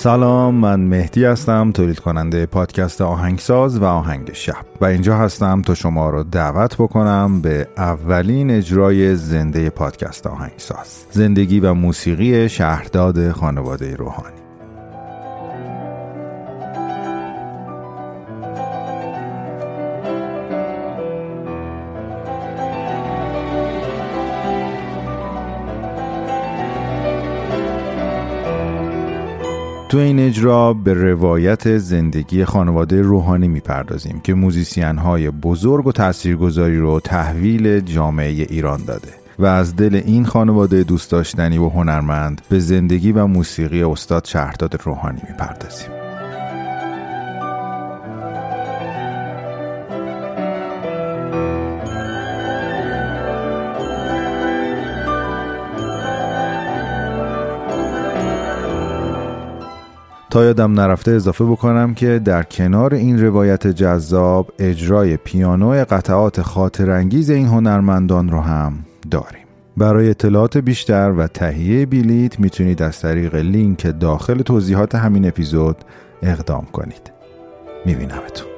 سلام من مهدی هستم تولید کننده پادکست آهنگساز و آهنگ شب. و اینجا هستم تا شما رو دعوت بکنم به اولین اجرای زنده پادکست آهنگساز. زندگی و موسیقی شهرداد خانواده روحانی. تو این اجرا به روایت زندگی خانواده روحانی می‌پردازیم که موزیسین های بزرگ و تاثیرگذاری رو تحویل جامعه ایران داده و از دل این خانواده دوست داشتنی و هنرمند به زندگی و موسیقی استاد شهرداد روحانی می‌پردازیم. تا یادم نرفته اضافه بکنم که در کنار این روایت جذاب اجرای پیانو قطعات خاطرانگیز این هنرمندان رو هم داریم. برای اطلاعات بیشتر و تهیه بلیت می‌تونید از طریق لینک داخل توضیحات همین اپیزود اقدام کنید. میبینمتون.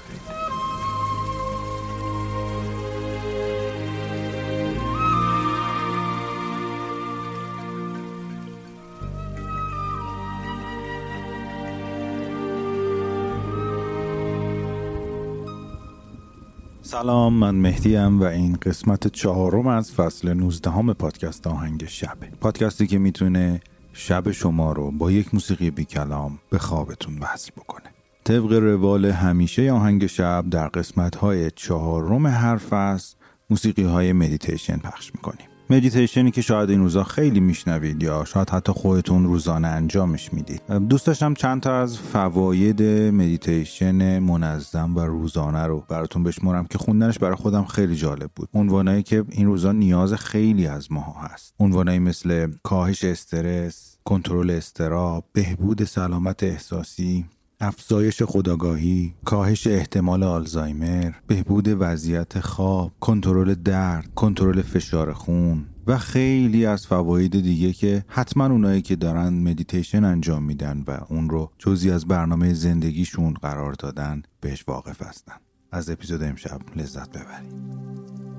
سلام من مهدیم و این قسمت چهارم از فصل 19 همِ پادکست آهنگ شبه پادکستی که می‌تونه شب شما رو با یک موسیقی بی کلام به خوابتون وصل بکنه. طبق روال همیشه آهنگ شب در قسمت های چهارم هر فصل موسیقی های مدیتیشن پخش می‌کنیم. مدیتیشنی که شاید این روزا خیلی میشنوید یا شاید حتی خودتون روزانه انجامش می‌دید. دوست داشتم چند تا از فواید مدیتیشن منظم و روزانه رو براتون بشمرم که خوندنش برای خودم خیلی جالب بود. عنوانایی که این روزا نیاز خیلی از ما هست. عنوانایی مثل کاهش استرس کنترل اضطراب بهبود سلامت احساسی افزایش خودآگاهی، کاهش احتمال آلزایمر، بهبود وضعیت خواب، کنترل درد، کنترل فشار خون و خیلی از فواید دیگه که حتما اونایی که دارن مدیتیشن انجام میدن و اون رو جزئی از برنامه زندگیشون قرار دادن بهش واقف هستن. از اپیزود امشب لذت ببرید.